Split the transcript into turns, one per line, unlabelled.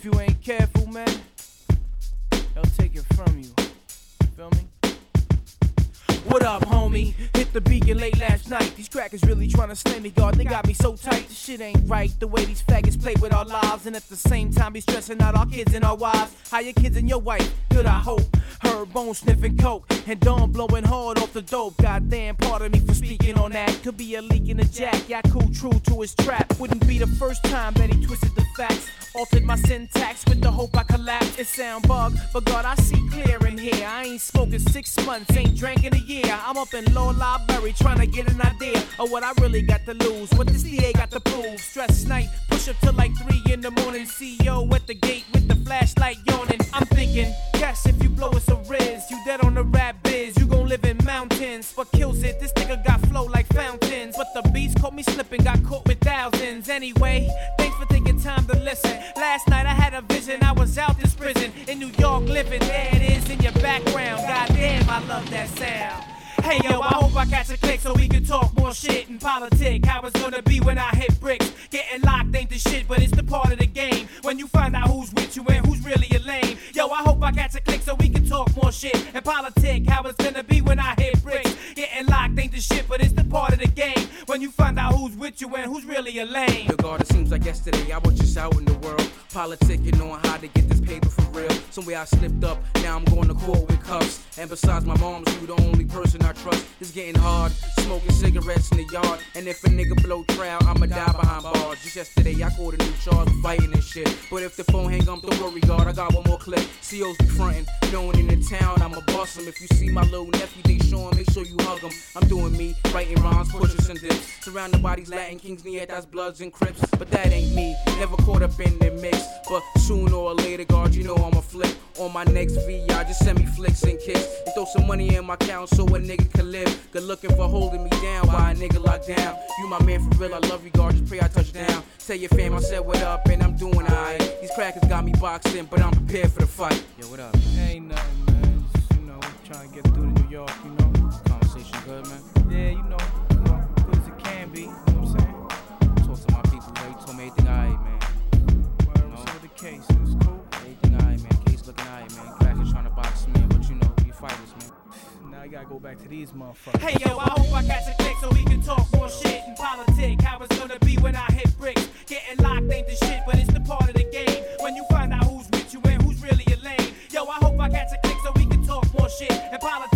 if you ain't careful, man, they'll take it from you. Feel me? What up, homie? Hit the beacon late last night. These crackers really trying to slay me, God. They got me so tight. This shit ain't right. The way these faggots play with our lives, and at the same time be stressing out our kids and our wives. How your kids and your wife? Good, I hope. Her bone sniffing coke and dawn blowing hard off the dope. Goddamn, pardon me for speaking on that. Could be a leak in the jack. Yeah, cool, true to his trap. Wouldn't be the first time that he twisted the facts. Altered my syntax with the hope I collapse. It sound bug, but God, I see clear in here. I ain't smoking six months, ain't drank in a year. I'm up in law library trying to get an idea of what I really got to lose. What this DA got to prove. Stress night, push up till like three in the morning. CEO at the gate with the flashlight yawning. I'm thinking, yes, if you blow us a riz, you dead on the rap biz. You gon' live in mountains. What kills it? This nigga got flow like fountains. But the beats caught me slipping, caught with thousands. Anyway, thanks for taking time to listen. Last night I had a vision, I was out this prison in New York living. There it is in your background. Goddamn, I love that sound. Hey yo, I hope I catch a click so we can talk more shit in politics. How it's gonna be when I hit bricks. Getting locked ain't the shit, but it's the part of the game. When you find out who's with you and who's really a lame. Yo, I hope I catch a click so we can talk more shit in politics. How it's gonna be when I hit bricks. Getting locked ain't the shit, but it's When you find out who's with you and who's really a lame.
Yo, God, it seems like yesterday I was just out in the world, politicking on how to get this paper for real. Somewhere I slipped up, now I'm going to court with cuffs. And besides my mom's, you the only person I trust. It's getting hard, smoking cigarettes in the yard. And if a nigga blow trial, I'ma die behind bars. Just yesterday I caught a new charge fighting and shit. But if the phone hang up, don't worry, God, I got one more clip. COs be frontin', knowing in the town I'ma bust 'em. If you see my little nephew, they show him, make sure you hug him. I'm doing me, writing rhymes, pushing some dips. Surrounded by these Latin kings, that's Bloods and Crips. But that ain't me, never caught up in the mix. But sooner or later, guard, you know I'ma flip. On my next VI, just send me flicks and kicks. And throw some money in my account so a nigga can live. Good looking for holding me down by a nigga locked down. You my man for real, I love you, God, just pray I touch down. Tell your fam I said what up and I'm doing alright. These crackers got me boxed in, but I'm prepared for the fight.
Yo, what up?
Ain't nothing, man. Just, you know, trying to get through to New York, you know.
Conversation good, man.
Yeah, you know, you know, good as it can be. go back to these motherfuckers.
Hey yo, I hope I got your dick so we can
talk
more
shit and politics. How it's gonna
be when I hit bricks. Getting locked ain't the shit, but it's the part of the game. When you
find out who's with you and who's really
a lame. Yo, I hope I got your dick so we can talk more shit and politics.